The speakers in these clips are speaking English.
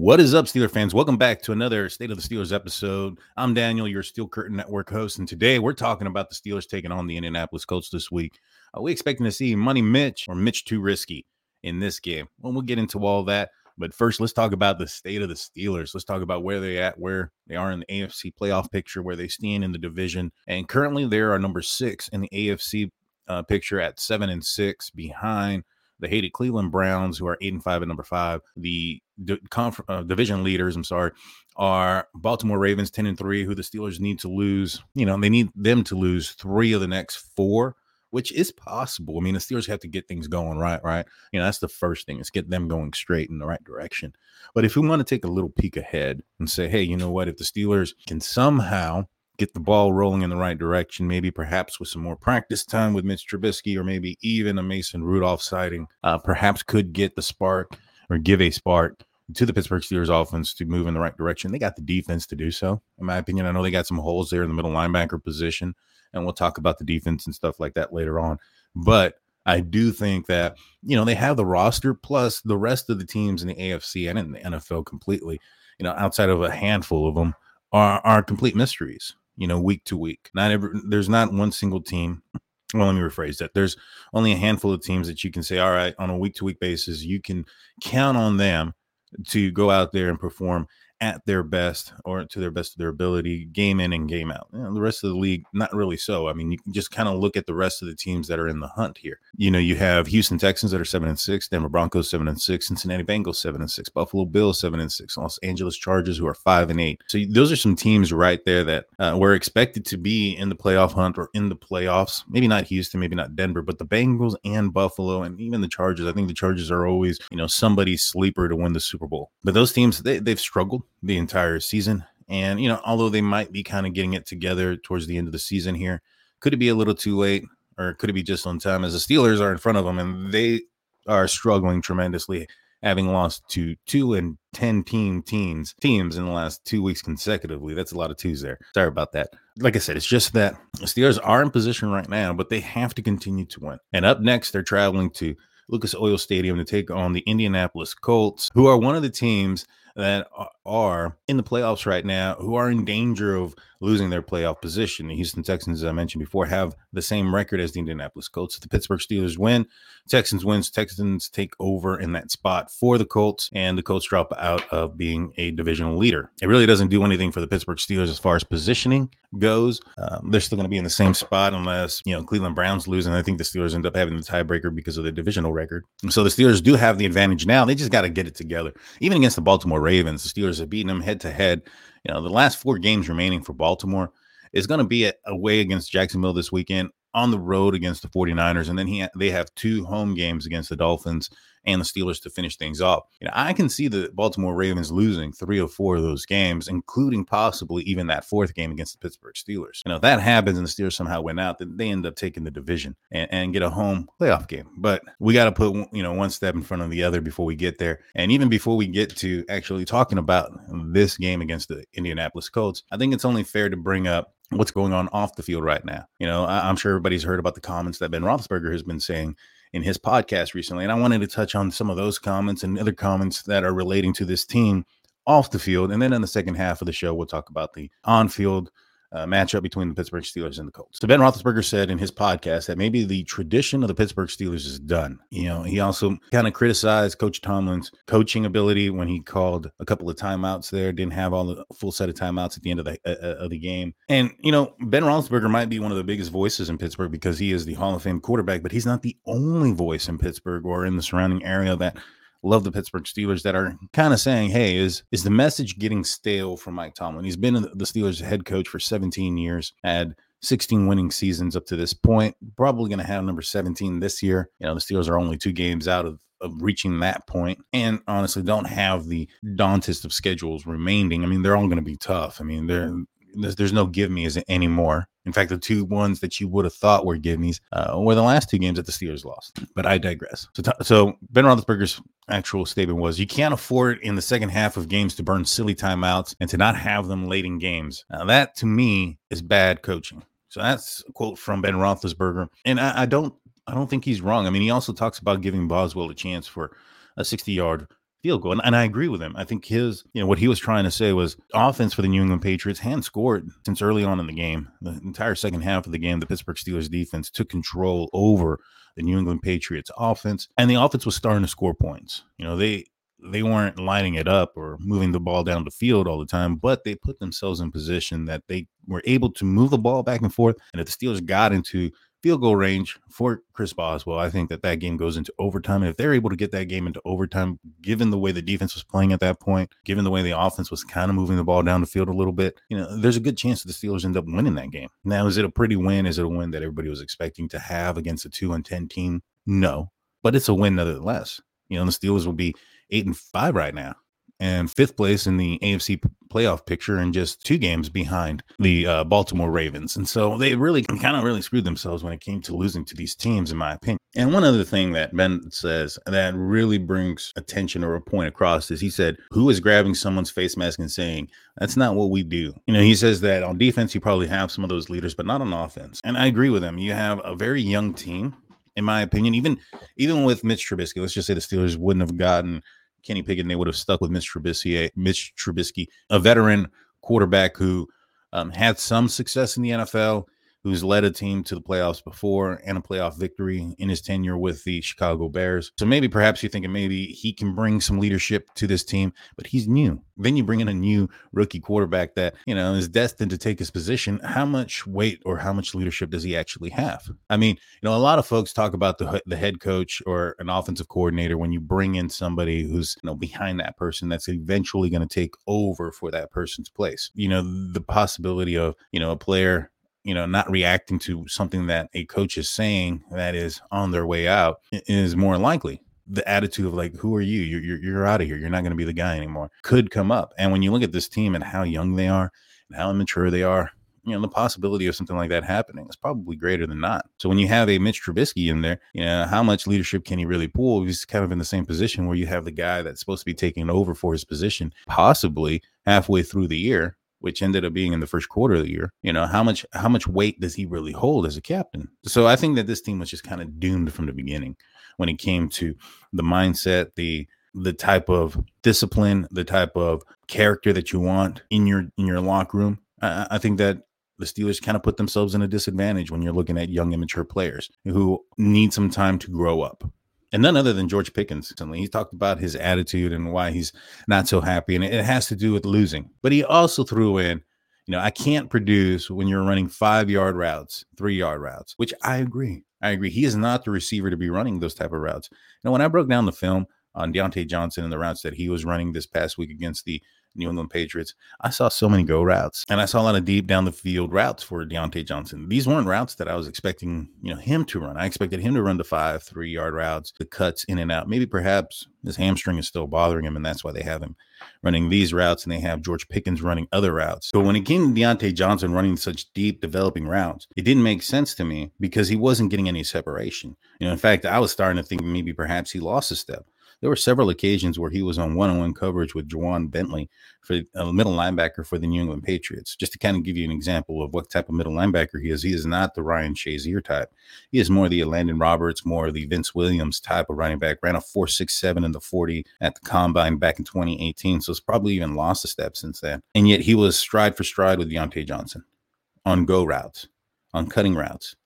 What is up, Steeler fans? Welcome back to another State of the Steelers episode. I'm Daniel, your Steel Curtain Network host, and today we're talking about the Steelers taking on the Indianapolis Colts this week. Are we expecting to see Money Mitch or Mitch too risky in this game? Well, we'll get into all that. But first, let's talk about the state of the Steelers. Let's talk about where they're at, where they are in the AFC playoff picture, where they stand in the division. And currently, they are number six in the AFC uh, picture at seven and six behind the hated Cleveland Browns, who are eight and five at number five. The conf- uh, division leaders, I'm sorry, are Baltimore Ravens ten and three, who the Steelers need to lose. You know, they need them to lose three of the next four, which is possible. I mean, the Steelers have to get things going right, right. You know, that's the first thing is get them going straight in the right direction. But if we want to take a little peek ahead and say, hey, you know what, if the Steelers can somehow get the ball rolling in the right direction, maybe perhaps with some more practice time with Mitch Trubisky or maybe even a Mason Rudolph sighting, uh, perhaps could get the spark or give a spark to the Pittsburgh Steelers offense to move in the right direction. They got the defense to do so, in my opinion. I know they got some holes there in the middle linebacker position, and we'll talk about the defense and stuff like that later on. But I do think that, you know, they have the roster plus the rest of the teams in the AFC and in the NFL completely, you know, outside of a handful of them are, are complete mysteries you know, week to week. Not every there's not one single team. Well, let me rephrase that. There's only a handful of teams that you can say, all right, on a week to week basis, you can count on them to go out there and perform at their best or to their best of their ability, game in and game out. You know, the rest of the league, not really so. I mean, you can just kind of look at the rest of the teams that are in the hunt here. You know, you have Houston Texans that are seven and six, Denver Broncos seven and six, Cincinnati Bengals seven and six, Buffalo Bills seven and six, Los Angeles Chargers who are five and eight. So those are some teams right there that uh, were expected to be in the playoff hunt or in the playoffs. Maybe not Houston, maybe not Denver, but the Bengals and Buffalo and even the Chargers. I think the Chargers are always, you know, somebody's sleeper to win the Super Bowl. But those teams, they, they've struggled the entire season. And, you know, although they might be kind of getting it together towards the end of the season here, could it be a little too late or could it be just on time as the Steelers are in front of them and they are struggling tremendously, having lost to two and 10 team teams teams in the last two weeks consecutively. That's a lot of twos there. Sorry about that. Like I said, it's just that the Steelers are in position right now, but they have to continue to win. And up next, they're traveling to Lucas Oil Stadium to take on the Indianapolis Colts, who are one of the teams that are in the playoffs right now who are in danger of losing their playoff position. The Houston Texans, as I mentioned before, have the same record as the Indianapolis Colts. The Pittsburgh Steelers win, Texans wins, Texans take over in that spot for the Colts, and the Colts drop out of being a divisional leader. It really doesn't do anything for the Pittsburgh Steelers as far as positioning goes. Um, they're still going to be in the same spot unless, you know, Cleveland Browns lose, and I think the Steelers end up having the tiebreaker because of the divisional record. So the Steelers do have the advantage now. They just got to get it together. Even against the Baltimore Ravens, the Steelers have beaten them head to head you know, the last four games remaining for Baltimore is going to be away against Jacksonville this weekend, on the road against the 49ers, and then he they have two home games against the Dolphins and the Steelers to finish things off. You know, I can see the Baltimore Ravens losing three or four of those games, including possibly even that fourth game against the Pittsburgh Steelers. You know, if that happens and the Steelers somehow win out, then they end up taking the division and, and get a home playoff game. But we got to put, you know, one step in front of the other before we get there. And even before we get to actually talking about this game against the Indianapolis Colts, I think it's only fair to bring up what's going on off the field right now. You know, I, am sure everybody's heard about the comments that Ben Roethlisberger has been saying in his podcast recently. And I wanted to touch on some of those comments and other comments that are relating to this team off the field. And then in the second half of the show, we'll talk about the on field uh, matchup between the Pittsburgh Steelers and the Colts. So Ben Roethlisberger said in his podcast that maybe the tradition of the Pittsburgh Steelers is done. You know, he also kind of criticized Coach Tomlin's coaching ability when he called a couple of timeouts there, didn't have all the full set of timeouts at the end of the uh, uh, of the game. And you know, Ben Roethlisberger might be one of the biggest voices in Pittsburgh because he is the Hall of Fame quarterback, but he's not the only voice in Pittsburgh or in the surrounding area that love the Pittsburgh Steelers that are kind of saying, "Hey, is is the message getting stale from Mike Tomlin? He's been the Steelers head coach for 17 years, had 16 winning seasons up to this point. Probably going to have number 17 this year. You know, the Steelers are only two games out of of reaching that point and honestly don't have the dauntest of schedules remaining. I mean, they're all going to be tough. I mean, they're there's, there's no give me is anymore. In fact, the two ones that you would have thought were give me's uh, were the last two games that the Steelers lost. But I digress. So, t- so Ben Roethlisberger's actual statement was, "You can't afford in the second half of games to burn silly timeouts and to not have them late in games. Now, that to me is bad coaching." So that's a quote from Ben Roethlisberger, and I, I don't, I don't think he's wrong. I mean, he also talks about giving Boswell a chance for a 60 yard field goal. And, and, I agree with him. I think his, you know, what he was trying to say was offense for the New England Patriots hand scored since early on in the game. The entire second half of the game, the Pittsburgh Steelers defense took control over the New England Patriots offense, and the offense was starting to score points. You know, they they weren't lining it up or moving the ball down the field all the time, but they put themselves in position that they were able to move the ball back and forth. And if the Steelers got into field goal range for Chris Boswell. I think that that game goes into overtime. And if they're able to get that game into overtime, given the way the defense was playing at that point, given the way the offense was kind of moving the ball down the field a little bit, you know, there's a good chance that the Steelers end up winning that game. Now, is it a pretty win? Is it a win that everybody was expecting to have against a two and 10 team? No, but it's a win nevertheless. You know, the Steelers will be eight and five right now and fifth place in the AFC playoff picture and just two games behind the uh, Baltimore Ravens. And so they really kind of really screwed themselves when it came to losing to these teams, in my opinion. And one other thing that Ben says that really brings attention or a point across is he said, Who is grabbing someone's face mask and saying, That's not what we do? You know, he says that on defense, you probably have some of those leaders, but not on offense. And I agree with him. You have a very young team. In my opinion, even even with Mitch Trubisky, let's just say the Steelers wouldn't have gotten Kenny Pickett, they would have stuck with Mitch Trubisky, Mitch Trubisky, a veteran quarterback who um, had some success in the NFL who's led a team to the playoffs before and a playoff victory in his tenure with the Chicago Bears. So maybe perhaps you're thinking maybe he can bring some leadership to this team, but he's new. Then you bring in a new rookie quarterback that, you know, is destined to take his position. How much weight or how much leadership does he actually have? I mean, you know, a lot of folks talk about the the head coach or an offensive coordinator when you bring in somebody who's, you know, behind that person that's eventually going to take over for that person's place. You know, the possibility of, you know, a player you know, not reacting to something that a coach is saying that is on their way out is more likely. The attitude of like, who are you? You're you're, you're out of here. You're not going to be the guy anymore. Could come up. And when you look at this team and how young they are and how immature they are, you know, the possibility of something like that happening is probably greater than not. So when you have a Mitch Trubisky in there, you know, how much leadership can he really pull? He's kind of in the same position where you have the guy that's supposed to be taking over for his position, possibly halfway through the year which ended up being in the first quarter of the year. You know, how much how much weight does he really hold as a captain? So I think that this team was just kind of doomed from the beginning when it came to the mindset, the the type of discipline, the type of character that you want in your in your locker room. I, I think that the Steelers kind of put themselves in a disadvantage when you're looking at young immature players who need some time to grow up and none other than George Pickens. He talked about his attitude and why he's not so happy, and it has to do with losing. But he also threw in, you know, I can't produce when you're running five yard routes, three yard routes, which I agree. I agree. He is not the receiver to be running those type of routes. You know, when I broke down the film on Diontae Johnson and the routes that he was running this past week against the New England Patriots, I saw so many go routes and I saw a lot of deep down the field routes for Diontae Johnson. These weren't routes that I was expecting, you know, him to run. I expected him to run the five, three yard routes, the cuts in and out. Maybe perhaps his hamstring is still bothering him and that's why they have him running these routes and they have George Pickens running other routes. But when it came to Diontae Johnson running such deep developing routes, it didn't make sense to me because he wasn't getting any separation. You know, in fact, I was starting to think maybe perhaps he lost a step. There were several occasions where he was on one-on-one coverage with Ja'Whaun Bentley for a middle linebacker for the New England Patriots. Just to kind of give you an example of what type of middle linebacker he is, he is not the Ryan Shazier type. He is more the Elandon Roberts, more the Vince Williams type of running back. Ran a four six seven in the forty at the combine back in 2018, so it's probably even lost a step since then. And yet he was stride for stride with Diontae Johnson on go routes, on cutting routes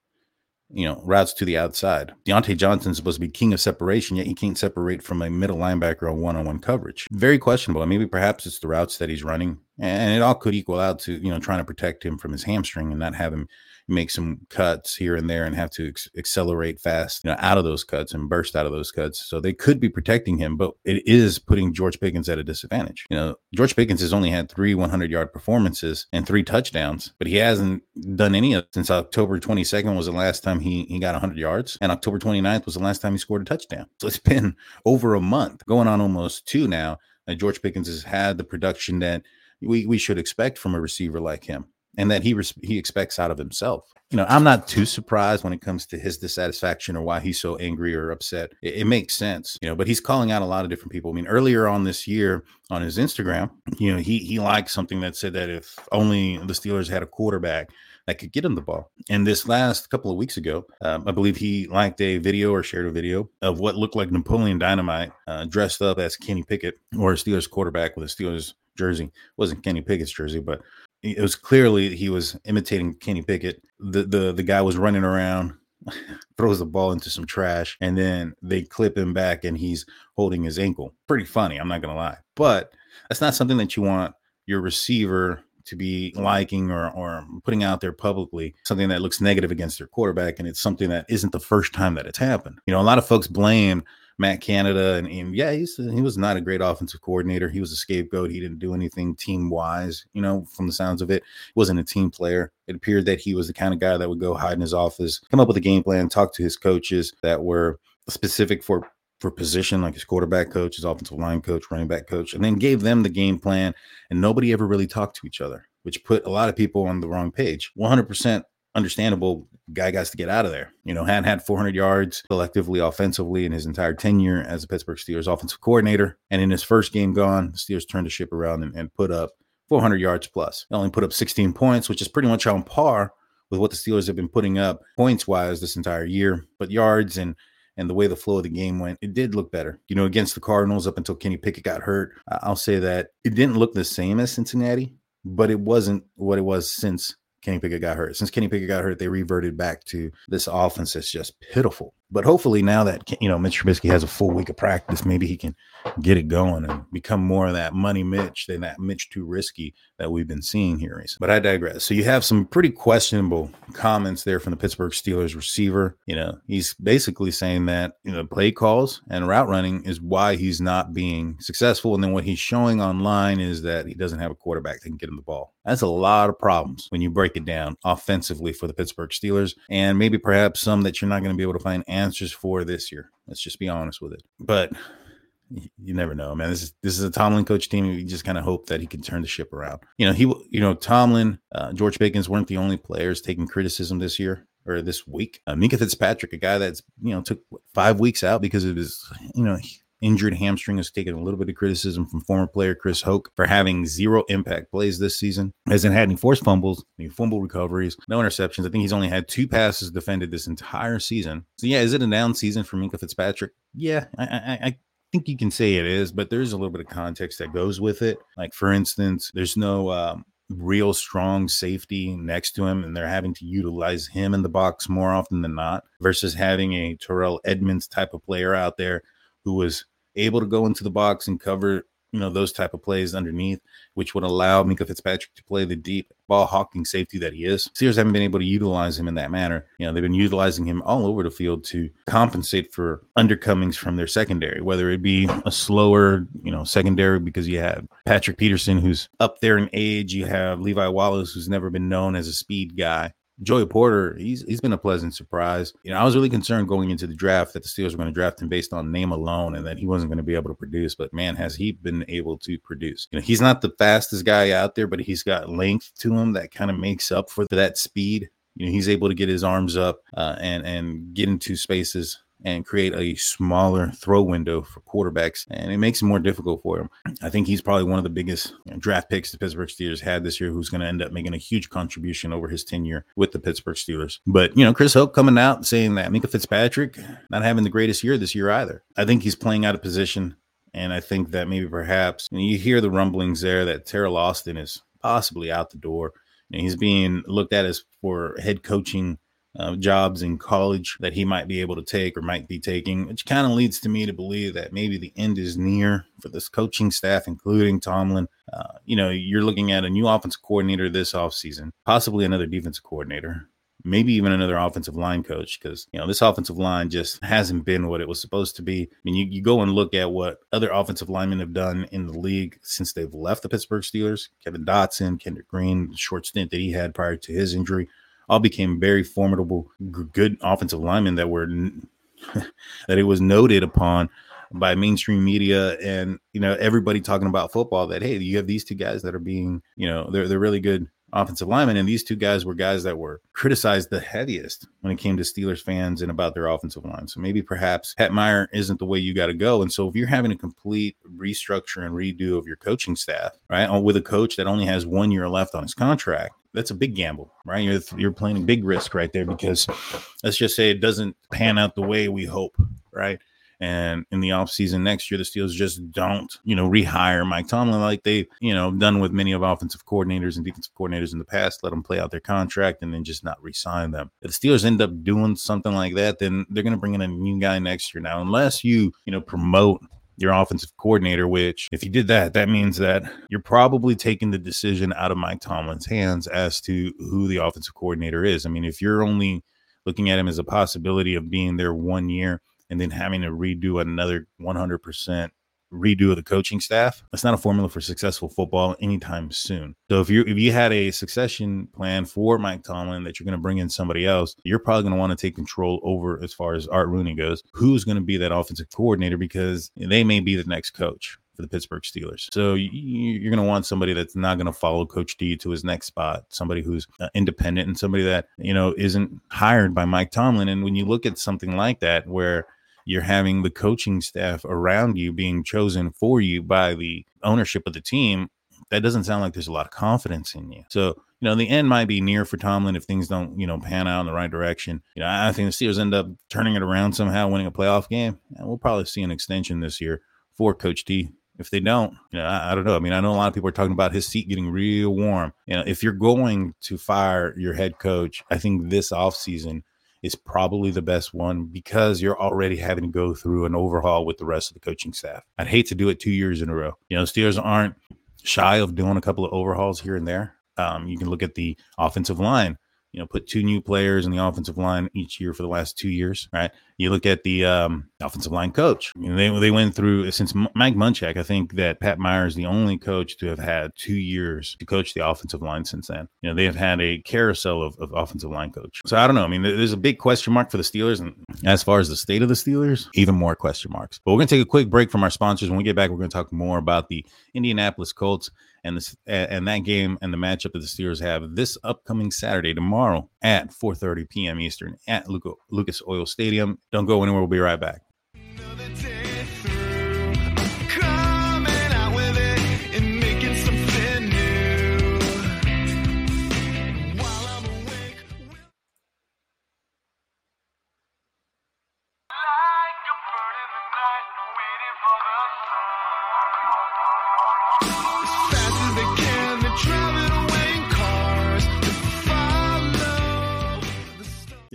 you know, routes to the outside. Diontae Johnson's supposed to be king of separation, yet he can't separate from a middle linebacker on one-on-one coverage. Very questionable. And maybe perhaps it's the routes that he's running, and it all could equal out to you know trying to protect him from his hamstring and not have him make some cuts here and there and have to ex- accelerate fast, you know, out of those cuts and burst out of those cuts. So they could be protecting him, but it is putting George Pickens at a disadvantage. You know, George Pickens has only had three 100 yard performances and three touchdowns, but he hasn't done any of since October 22nd was the last time he he got 100 yards, and October 29th was the last time he scored a touchdown. So it's been over a month, going on almost two now. That George Pickens has had the production that we, we should expect from a receiver like him and that he res- he expects out of himself. You know, I'm not too surprised when it comes to his dissatisfaction or why he's so angry or upset. It, it, makes sense, you know. But he's calling out a lot of different people. I mean, earlier on this year on his Instagram, you know, he he liked something that said that if only the Steelers had a quarterback that could get him the ball. And this last couple of weeks ago, um, I believe he liked a video or shared a video of what looked like Napoleon Dynamite uh, dressed up as Kenny Pickett or a Steelers quarterback with a Steelers jersey. It wasn't Kenny Pickett's jersey, but it was clearly he was imitating Kenny Pickett. The the the guy was running around, throws the ball into some trash, and then they clip him back and he's holding his ankle. Pretty funny, I'm not gonna lie. But that's not something that you want your receiver to be liking or, or putting out there publicly something that looks negative against their quarterback and it's something that isn't the first time that it's happened you know a lot of folks blame Matt Canada, and, and yeah, he was not a great offensive coordinator. He was a scapegoat. He didn't do anything team wise, you know, from the sounds of it. He wasn't a team player. It appeared that he was the kind of guy that would go hide in his office, come up with a game plan, talk to his coaches that were specific for for position, like his quarterback coach, his offensive line coach, running back coach, and then gave them the game plan. And nobody ever really talked to each other, which put a lot of people on the wrong page. 100% understandable guy got to get out of there. You know, hadn't had 400 yards collectively offensively in his entire tenure as a Pittsburgh Steelers offensive coordinator. And in his first game gone, the Steelers turned the ship around and, and put up 400 yards plus. They only put up 16 points, which is pretty much on par with what the Steelers have been putting up points wise this entire year. But yards and and the way the flow of the game went, it did look better. You know, against the Cardinals up until Kenny Pickett got hurt, I'll say that it didn't look the same as Cincinnati, but it wasn't what it was since Kenny Pickett got hurt. Since Kenny Pickett got hurt, they reverted back to this offense that's just pitiful. But hopefully now that you know Mitch Trubisky has a full week of practice, maybe he can get it going and become more of that money Mitch than that Mitch too risky that we've been seeing here recently. But I digress. So you have some pretty questionable comments there from the Pittsburgh Steelers receiver. You know, he's basically saying that you know play calls and route running is why he's not being successful, and then what he's showing online is that he doesn't have a quarterback that can get him the ball. That's a lot of problems when you break it down offensively for the Pittsburgh Steelers, and maybe perhaps some that you're not going to be able to find answers for this year. Let's just be honest with it. But you never know, man. This is this is a Tomlin coach team. You just kind of hope that he can turn the ship around. You know, he, you know, Tomlin, uh, George Pickens weren't the only players taking criticism this year or this week. Uh, Minkah Fitzpatrick, a guy that's you know took five weeks out because of his you know injured hamstring has taken a little bit of criticism from former player Chris Hoke for having zero impact plays this season. Hasn't had any forced fumbles, any fumble recoveries, no interceptions. I think he's only had two passes defended this entire season. So yeah, is it a down season for Minkah Fitzpatrick? Yeah, I, I, I think you can say it is, but there's a little bit of context that goes with it. Like for instance, there's no um, real strong safety next to him, and they're having to utilize him in the box more often than not, versus having a Terrell Edmunds type of player out there who was able to go into the box and cover, you know, those type of plays underneath, which would allow Minkah Fitzpatrick to play the deep ball hawking safety that he is. Steelers haven't been able to utilize him in that manner. You know, they've been utilizing him all over the field to compensate for undercomings from their secondary, whether it be a slower, you know, secondary because you have Patrick Peterson, who's up there in age. You have Levi Wallace, who's never been known as a speed guy. Joey Porter, he's he's been a pleasant surprise. You know, I was really concerned going into the draft that the Steelers were going to draft him based on name alone and that he wasn't going to be able to produce. But man, has he been able to produce? You know, he's not the fastest guy out there, but he's got length to him that kind of makes up for that speed. You know, he's able to get his arms up uh, and and get into spaces and create a smaller throw window for quarterbacks, and it makes it more difficult for him. I think he's probably one of the biggest draft picks the Pittsburgh Steelers had this year, who's going to end up making a huge contribution over his tenure with the Pittsburgh Steelers. But you know, Chris Hoke coming out saying that Minkah Fitzpatrick not having the greatest year this year either. I think he's playing out of position. And I think that maybe perhaps you, you hear the rumblings there that Teryl Austin is possibly out the door. And he's being looked at as for head coaching uh, jobs in college that he might be able to take or might be taking, which kind of leads to me to believe that maybe the end is near for this coaching staff, including Tomlin. Uh, you know, you're looking at a new offensive coordinator this offseason, possibly another defensive coordinator maybe even another offensive line coach because you know this offensive line just hasn't been what it was supposed to be. I mean, you, you go and look at what other offensive linemen have done in the league since they've left the Pittsburgh Steelers. Kevin Dotson, Kendrick Green, short stint that he had prior to his injury, all became very formidable, good offensive linemen that were that it was noted upon by mainstream media and you know everybody talking about football that hey you have these two guys that are being you know they're they're really good offensive linemen. And these two guys were guys that were criticized the heaviest when it came to Steelers fans and about their offensive line. So maybe perhaps Pat Meyer isn't the way you got to go. And so if you're having a complete restructure and redo of your coaching staff, right, uh, with a coach that only has one year left on his contract, that's a big gamble, right? You're you're playing a big risk right there because let's just say it doesn't pan out the way we hope, right? And in the offseason next year, the Steelers just don't, you know, rehire Mike Tomlin like they, you know, done with many of offensive coordinators and defensive coordinators in the past, let them play out their contract and then just not resign them. If the Steelers end up doing something like that, then they're going to bring in a new guy next year. Now, unless you, you know, promote your offensive coordinator, which if you did that, that means that you're probably taking the decision out of Mike Tomlin's hands as to who the offensive coordinator is. I mean, if you're only looking at him as a possibility of being there one year, and then having to redo another 100% redo of the coaching staff that's not a formula for successful football anytime soon so if you if you had a succession plan for mike tomlin that you're going to bring in somebody else you're probably going to want to take control over as far as art rooney goes who's going to be that offensive coordinator because they may be the next coach for the Pittsburgh Steelers. So you, are going to want somebody that's not going to follow Coach T to his next spot, somebody who's uh, independent and somebody that, you know, isn't hired by Mike Tomlin. And when you look at something like that, where you're having the coaching staff around you being chosen for you by the ownership of the team, that doesn't sound like there's a lot of confidence in you. So, you know, the end might be near for Tomlin if things don't, you know, pan out in the right direction. You know, I think the Steelers end up turning it around somehow, winning a playoff game. And we'll probably see an extension this year for Coach T. If they don't, you know, I, I, don't know. I mean, I know a lot of people are talking about his seat getting real warm. You know, if you're going to fire your head coach, I think this offseason is probably the best one because you're already having to go through an overhaul with the rest of the coaching staff. I'd hate to do it two years in a row. You know, Steelers aren't shy of doing a couple of overhauls here and there. Um, you can look at the offensive line you know, put two new players in the offensive line each year for the last two years, right? You look at the um, offensive line coach. They, they went through since Mike Munchak. I think that Pat Meyer is the only coach to have had two years to coach the offensive line since then. You know, they have had a carousel of, of offensive line coach. So I don't know. I mean, there's a big question mark for the Steelers, and as far as the state of the Steelers, even more question marks. But we're gonna take a quick break from our sponsors. When we get back, we're gonna talk more about the Indianapolis Colts and this and that game and the matchup that the Steelers have this upcoming Saturday tomorrow at 4:30 p.m. Eastern at Lucas Oil Stadium. Don't go anywhere. We'll be right back.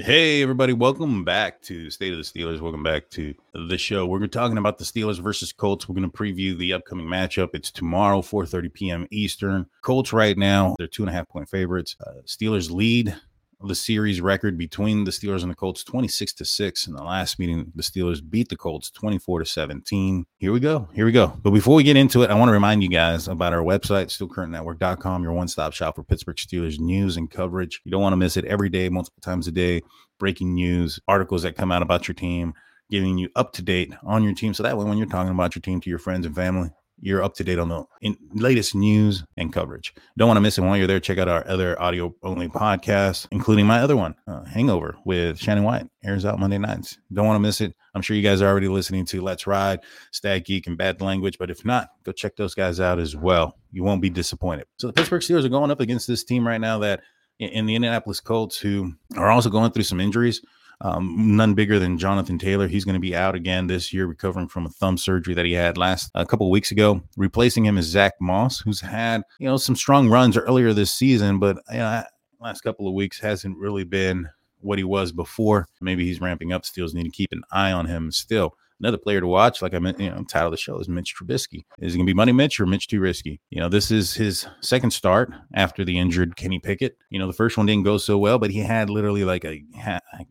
Hey, everybody, welcome back to State of the Steelers. Welcome back to the show. We're talking about the Steelers versus Colts. We're going to preview the upcoming matchup. It's tomorrow, 4 30 p.m. Eastern. Colts, right now, they're two and a half point favorites. Uh, Steelers lead the series record between the Steelers and the Colts 26 to 6. In the last meeting, the Steelers beat the Colts 24 to 17. Here we go. Here we go. But before we get into it, I want to remind you guys about our website, steelcurtainnetwork.com, your one-stop shop for Pittsburgh Steelers news and coverage. You don't want to miss it every day, multiple times a day. Breaking news, articles that come out about your team, giving you up to date on your team. So that way when you're talking about your team to your friends and family, you're up to date on the in, latest news and coverage. Don't want to miss it while you're there. Check out our other audio only podcasts, including my other one, uh, Hangover with Shannon White, airs out Monday nights. Don't want to miss it. I'm sure you guys are already listening to Let's Ride, Stat Geek, and Bad Language, but if not, go check those guys out as well. You won't be disappointed. So the Pittsburgh Steelers are going up against this team right now that in the Indianapolis Colts, who are also going through some injuries. Um, none bigger than Jonathan Taylor. He's going to be out again this year, recovering from a thumb surgery that he had last a couple weeks ago. Replacing him is Zach Moss, who's had you know some strong runs earlier this season, but you know, last couple of weeks hasn't really been what he was before. Maybe he's ramping up. Steelers need to keep an eye on him still. Another player to watch, like I meant, you know, title of the show is Mitch Trubisky. Is it going to be Money Mitch or Mitch too risky? You know, this is his second start after the injured Kenny Pickett. You know, the first one didn't go so well, but he had literally like a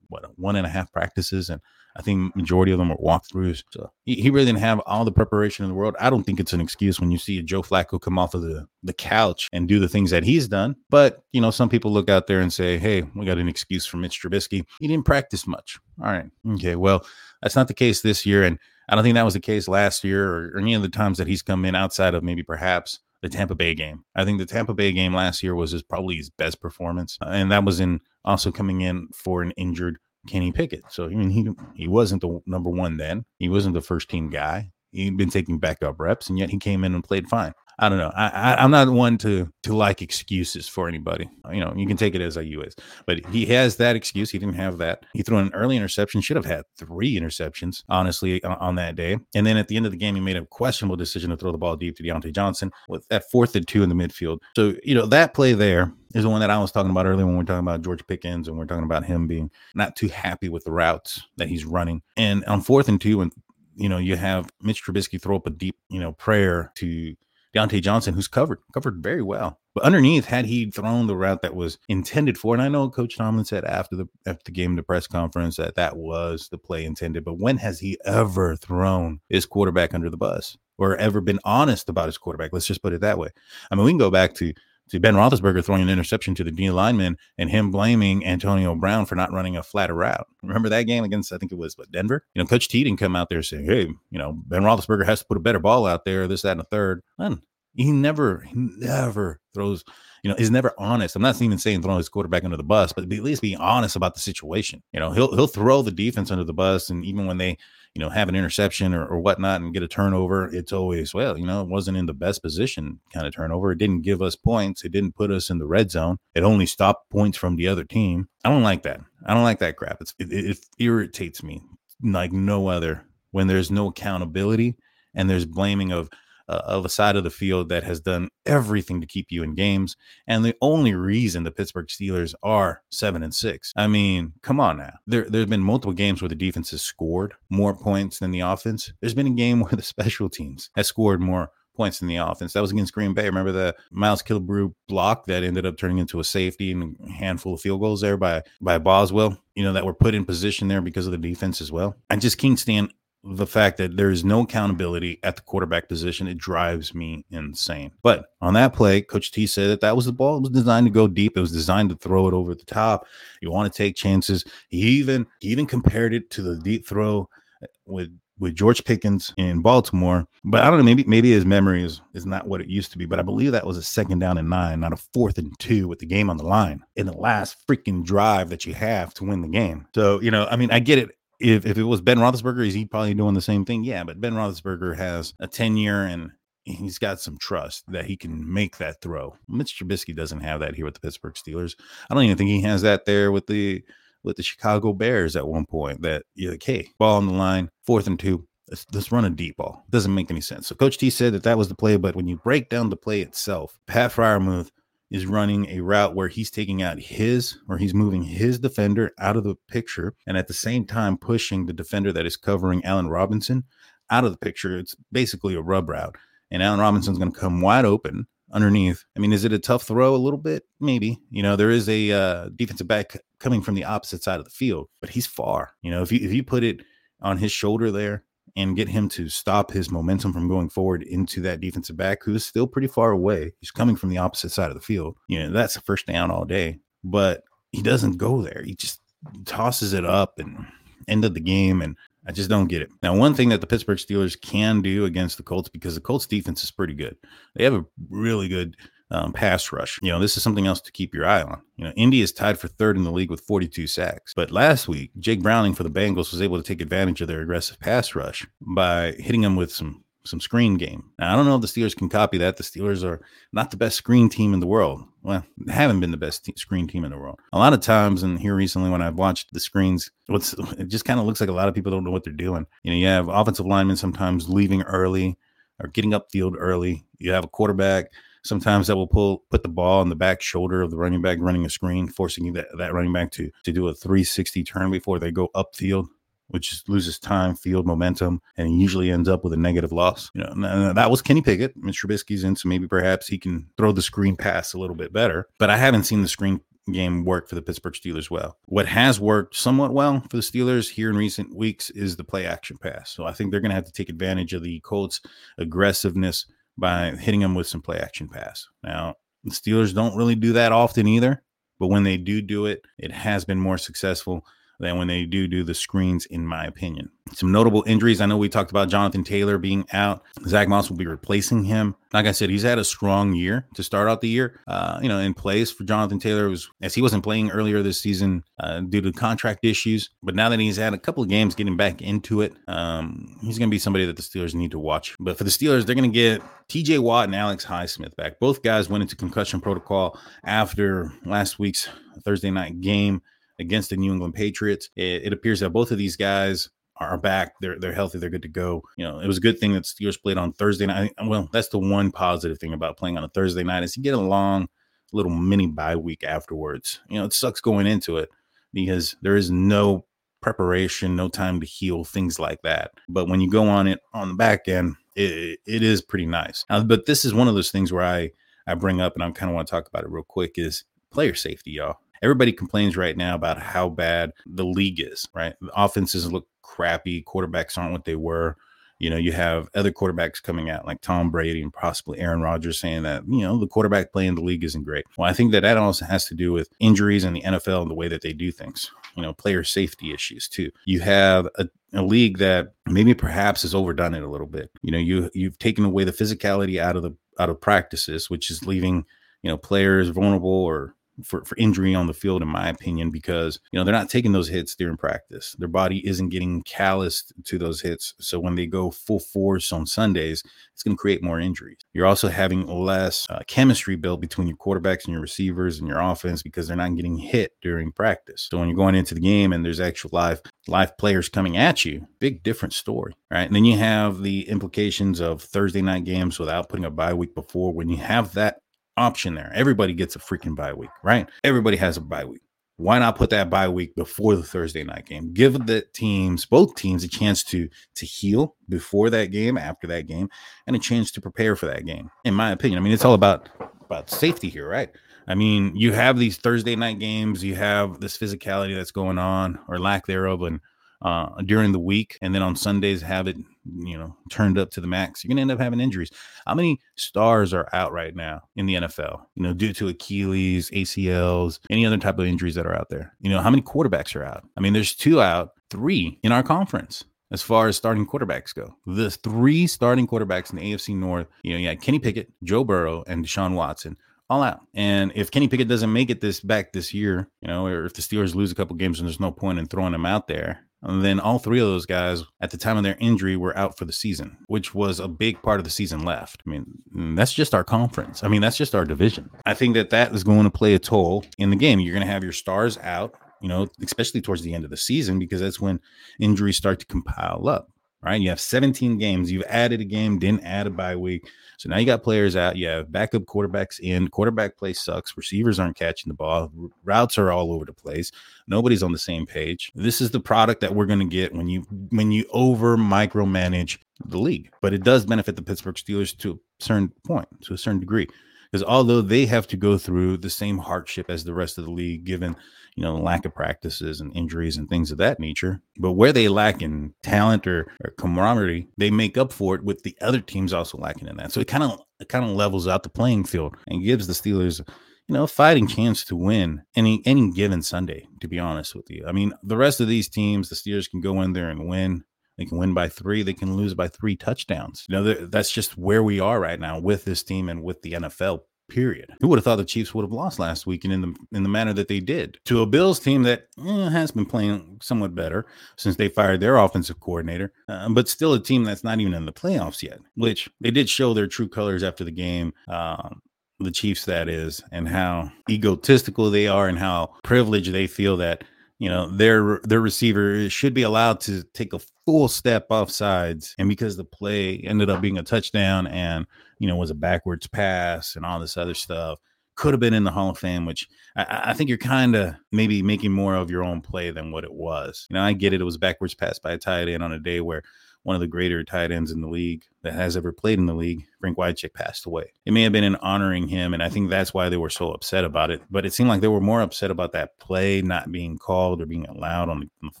what one and a half practices and I think majority of them are walkthroughs. So he, he really didn't have all the preparation in the world. I don't think it's an excuse when you see a Joe Flacco come off of the, the couch and do the things that he's done. But, you know, some people look out there and say, hey, we got an excuse for Mitch Trubisky. He didn't practice much. All right. Okay. Well, that's not the case this year. And I don't think that was the case last year or, any of the times that he's come in outside of maybe perhaps the Tampa Bay game. I think the Tampa Bay game last year was his probably his best performance, uh, and that was in also coming in for an injured Kenny Pickett. So I mean, he he wasn't the number one then. He wasn't the first team guy. He'd been taking backup reps, and yet he came in and played fine. I don't know. I, I am not one to to like excuses for anybody. You know, you can take it as you is, but he has that excuse. He didn't have that. He threw an early interception. Should have had three interceptions, honestly, on, on, that day. And then at the end of the game, he made a questionable decision to throw the ball deep to Diontae Johnson with that fourth and two in the midfield. So you know that play there is the one that I was talking about earlier when we are talking about George Pickens and we we're talking about him being not too happy with the routes that he's running. And on fourth and two, and you know, you have Mitch Trubisky throw up a deep, you know, prayer to Diontae Johnson, who's covered, covered very well. But underneath, had he thrown the route that was intended for, and I know Coach Tomlin said after the after the game, the press conference, that that was the play intended. But when has he ever thrown his quarterback under the bus or ever been honest about his quarterback? Let's just put it that way. I mean, we can go back to to Ben Roethlisberger throwing an interception to the D lineman and him blaming Antonio Brown for not running a flatter route. Remember that game against, I think it was what, Denver? You know, Coach T didn't come out there saying, hey, you know, Ben Roethlisberger has to put a better ball out there, this, that, and a third. None. He never, he never throws, you know, he's never honest. I'm not even saying throwing his quarterback under the bus, but at least be honest about the situation. You know, he'll he'll throw the defense under the bus, and even when they, you know, have an interception or, or whatnot and get a turnover, it's always well, you know, it wasn't in the best position kind of turnover. It didn't give us points. It didn't put us in the red zone. It only stopped points from the other team. I don't like that. I don't like that crap. It's, it, it irritates me like no other when there's no accountability and there's blaming of of a side of the field that has done everything to keep you in games. And the only reason the Pittsburgh Steelers are seven and six. I mean, come on now. There, there's been multiple games where the defense has scored more points than the offense. There's been a game where the special teams has scored more points in the offense. That was against Green Bay. Remember the Miles Killebrew block that ended up turning into a safety and a handful of field goals there by by Boswell. You know that were put in position there because of the defense as well. I just can't stand the fact that there is no accountability at the quarterback position, it drives me insane. But on that play, Coach T said that that was the ball. It was designed to go deep. It was designed to throw it over the top. You want to take chances. He even he even compared it to the deep throw uh, with with George Pickens in Baltimore. But I don't know, maybe maybe his memory is is not what it used to be. But I believe that was a second down and nine, not a fourth and two with the game on the line in the last freaking drive that you have to win the game. So, you know, I mean, I get it if if it was Ben Roethlisberger, is he probably doing the same thing? Yeah, but Ben Roethlisberger has a tenure and he's got some trust that he can make that throw. Mitch Trubisky doesn't have that here with the Pittsburgh Steelers. I don't even think he has that there with the with the Chicago Bears at one point. That you're like, hey, ball on the line, fourth and two. Let's, let's run a deep ball. Doesn't make any sense. So Coach T said that that was the play, but when you break down the play itself, Pat Freiermuth is running a route where he's taking out his or he's moving his defender out of the picture and at the same time pushing the defender that is covering Allen Robinson out of the picture. It's basically a rub route. And Allen Robinson's going to come wide open underneath. I mean, is it a tough throw? A little bit, maybe. You know, there is a uh, defensive back coming from the opposite side of the field, but he's far. You know, if you if you put it on his shoulder there, and get him to stop his momentum from going forward into that defensive back who is still pretty far away. He's coming from the opposite side of the field. You know, that's a first down all day, but he doesn't go there. He just tosses it up and end of the game. And I just don't get it. Now, one thing that the Pittsburgh Steelers can do against the Colts, because the Colts defense is pretty good, they have a really good um, pass rush. You know, this is something else to keep your eye on. You know, Indy is tied for third in the league with 42 sacks. But last week, Jake Browning for the Bengals was able to take advantage of their aggressive pass rush by hitting them with some some screen game. Now, I don't know if the Steelers can copy that. The Steelers are not the best screen team in the world. Well, haven't been the best te- screen team in the world. A lot of times, and here recently when I've watched the screens, what's it just kind of looks like a lot of people don't know what they're doing. You know, you have offensive linemen sometimes leaving early or getting upfield early. You have a quarterback sometimes that will pull put the ball on the back shoulder of the running back running a screen, forcing that, that running back to to do a 360 turn before they go upfield which loses time, field momentum, and usually ends up with a negative loss. You know, that was Kenny Pickett. Mitch Trubisky's in, so maybe perhaps he can throw the screen pass a little bit better. But I haven't seen the screen game work for the Pittsburgh Steelers well. What has worked somewhat well for the Steelers here in recent weeks is the play action pass. So I think they're going to have to take advantage of the Colts' aggressiveness by hitting them with some play action pass. Now, the Steelers don't really do that often either, but when they do do it, it has been more successful than when they do do the screens, in my opinion. Some notable injuries. I know we talked about Jonathan Taylor being out. Zach Moss will be replacing him. Like I said, he's had a strong year to start out the year. Uh, you know, in place for Jonathan Taylor was as he wasn't playing earlier this season uh, due to contract issues. But now that he's had a couple of games getting back into it, um, he's going to be somebody that the Steelers need to watch. But for the Steelers, they're going to get T.J. Watt and Alex Highsmith back. Both guys went into concussion protocol after last week's Thursday night game against the New England Patriots. It, it, appears that both of these guys are back. They're they're healthy. They're good to go. You know, it was a good thing that Steelers played on Thursday night. Well, that's the one positive thing about playing on a Thursday night is you get a long little mini bye week afterwards. You know, it sucks going into it because there is no preparation, no time to heal, things like that. But when you go on it on the back end, it, it is pretty nice. But this is one of those things where I I bring up and I kind of want to talk about it real quick is player safety, y'all everybody complains right now about how bad the league is, right? The offenses look crappy, quarterbacks aren't what they were. You know, you have other quarterbacks coming out like Tom Brady and possibly Aaron Rodgers saying that, you know, the quarterback play in the league isn't great. Well, I think that that also has to do with injuries in the NFL and the way that they do things, you know, player safety issues too. You have a, a league that maybe perhaps has overdone it a little bit. You know, you you've taken away the physicality out of the out of practices, which is leaving, you know, players vulnerable or for, for injury on the field, in my opinion, because you know they're not taking those hits during practice. Their body isn't getting calloused to those hits. So when they go full force on Sundays, it's going to create more injuries. You're also having less uh, chemistry built between your quarterbacks and your receivers and your offense because they're not getting hit during practice. So when you're going into the game and there's actual live live players coming at you, big different story, right? And then you have the implications of Thursday night games without putting a bye week before. When you have that option there. Everybody gets a freaking bye week, right? Everybody has a bye week. Why not put that bye week before the Thursday night game? Give the teams, both teams, a chance to to heal before that game, after that game, and a chance to prepare for that game. In my opinion, I mean, it's all about about safety here, right? I mean, you have these Thursday night games, you have this physicality that's going on or lack thereof, and uh, during the week, and then on Sundays have it, you know, turned up to the max, you're gonna end up having injuries. How many stars are out right now in the NFL? You know, due to Achilles, ACLs, any other type of injuries that are out there. You know, how many quarterbacks are out? I mean, there's two out, three in our conference as far as starting quarterbacks go. The three starting quarterbacks in the AFC North, you know, you had Kenny Pickett, Joe Burrow, and Deshaun Watson all out. And if Kenny Pickett doesn't make it this back this year, you know, or if the Steelers lose a couple games and there's no point in throwing him out there, and then all three of those guys at the time of their injury were out for the season, which was a big part of the season left. I mean, mm, that's just our conference. I mean, that's just our division. I think that that is going to play a toll in the game. You're going to have your stars out, you know, especially towards the end of the season, because that's when injuries start to compile up right? You have 17 games. You've added a game, didn't add a bye week. So now you got players out. You have backup quarterbacks in. Quarterback play sucks. Receivers aren't catching the ball. routes are all over the place. Nobody's on the same page. This is the product that we're going to get when you when you over micromanage the league. But it does benefit the Pittsburgh Steelers to a certain point, to a certain degree. Because although they have to go through the same hardship as the rest of the league, given you know, lack of practices and injuries and things of that nature. But where they lack in talent or, or camaraderie, they make up for it with the other teams also lacking in that. So it kind of it kind of levels out the playing field and gives the Steelers you know, a fighting chance to win any any given Sunday, to be honest with you. I mean, the rest of these teams, the Steelers can go in there and win They can win by three. They can lose by three touchdowns. You know, that's just where we are right now with this team and with the NFL Period. Who would have thought the Chiefs would have lost last week and in the in the manner that they did to a Bills team that eh, has been playing somewhat better since they fired their offensive coordinator, uh, but still a team that's not even in the playoffs yet. Which they did show their true colors after the game. Um, the Chiefs, that is, and how egotistical they are, and how privileged they feel that you know their their receiver should be allowed to take a full step off sides and because the play ended up being a touchdown and you know was a backwards pass and all this other stuff could have been in the hall of fame which i, I think you're kind of maybe making more of your own play than what it was. You know i get it it was backwards pass by a tight end on a day where one of the greater tight ends in the league that has ever played in the league, Frank Wycheck, passed away. It may have been in honoring him, and I think that's why they were so upset about it. But it seemed like they were more upset about that play not being called or being allowed on the, on the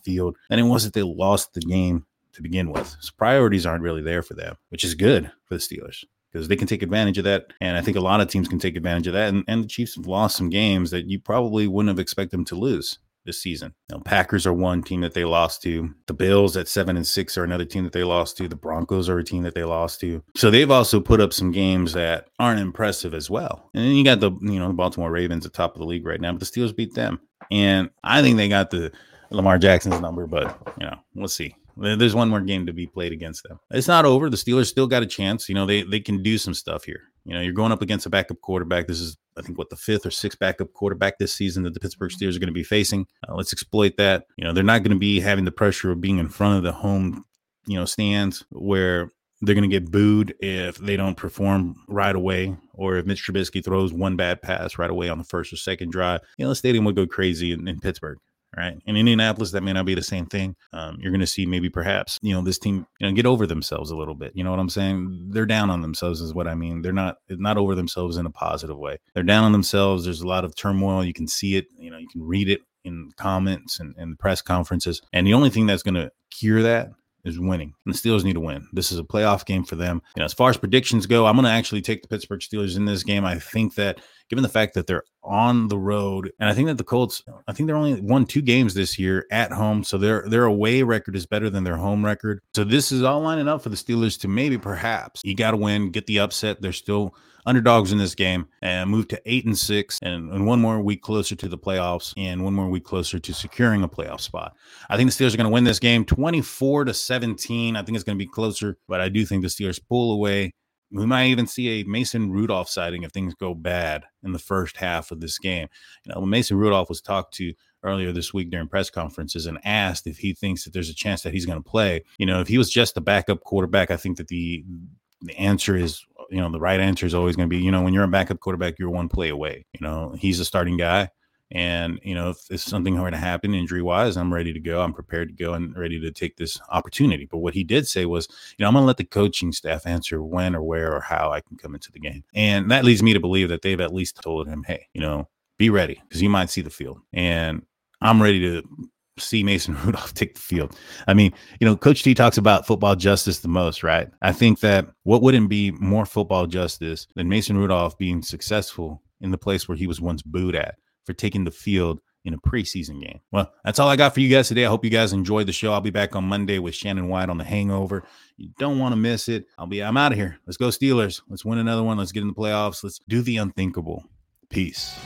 field than it was that they lost the game to begin with. So priorities aren't really there for them, which is good for the Steelers because they can take advantage of that. And I think a lot of teams can take advantage of that. And, and the Chiefs have lost some games that you probably wouldn't have expected them to lose this season. Now, Packers are one team that they lost to. The Bills at seven and six are another team that they lost to. The Broncos are a team that they lost to. So they've also put up some games that aren't impressive as well. And then you got the you know the Baltimore Ravens at top of the league right now, but the Steelers beat them. And I think they got the Lamar Jackson's number, but you know we'll see. There's one more game to be played against them. It's not over. The Steelers still got a chance. You know, they they can do some stuff here. You know, you're going up against a backup quarterback. This is, I think, what the fifth or sixth backup quarterback this season that the Pittsburgh Steelers are going to be facing. Uh, let's exploit that. You know, they're not going to be having the pressure of being in front of the home, you know, stands where they're going to get booed if they don't perform right away, or if Mitch Trubisky throws one bad pass right away on the first or second drive. You know, the stadium would go crazy in, in Pittsburgh right? In Indianapolis, that may not be the same thing. Um, you're going to see maybe perhaps, you know, this team, you know, get over themselves a little bit. You know what I'm saying? They're down on themselves, is what I mean. They're not not over themselves in a positive way. They're down on themselves. There's a lot of turmoil. You can see it. You know, you can read it in comments and, and press conferences. And the only thing that's going to cure that is winning. And the Steelers need to win. This is a playoff game for them. You know, as far as predictions go, I'm going to actually take the Pittsburgh Steelers in this game. I think that given the fact that they're on the road, and I think that the Colts, I think they're only won two games this year at home, so their their away record is better than their home record. So this is all lining up for the Steelers to maybe perhaps you got to win, get the upset. They're still underdogs in this game and move to eight and six and, and, one more week closer to the playoffs and one more week closer to securing a playoff spot. I think the Steelers are going to win this game 24 to 17. I think it's going to be closer, but I do think the Steelers pull away we might even see a Mason Rudolph sighting if things go bad in the first half of this game. You know, Mason Rudolph was talked to earlier this week during press conferences and asked if he thinks that there's a chance that he's going to play, you know, if he was just a backup quarterback, I think that the the answer is, you know, the right answer is always going to be, you know, when you're a backup quarterback, you're one play away. You know, he's a starting guy. And, you know, if, if something were to happen injury wise, I'm ready to go. I'm prepared to go and ready to take this opportunity. But what he did say was, you know, I'm going to let the coaching staff answer when or where or how I can come into the game. And that leads me to believe that they've at least told him, hey, you know, be ready because you might see the field. And I'm ready to see Mason Rudolph take the field. I mean, you know, Coach T talks about football justice the most, right? I think that what wouldn't be more football justice than Mason Rudolph being successful in the place where he was once booed at for taking the field in a preseason game. Well, that's all I got for you guys today. I hope you guys enjoyed the show. I'll be back on Monday with Shannon White on the hangover. You don't want to miss it. I'll be I'm out of here. Let's go Steelers. Let's win another one. Let's get in the playoffs. Let's do the unthinkable. Peace.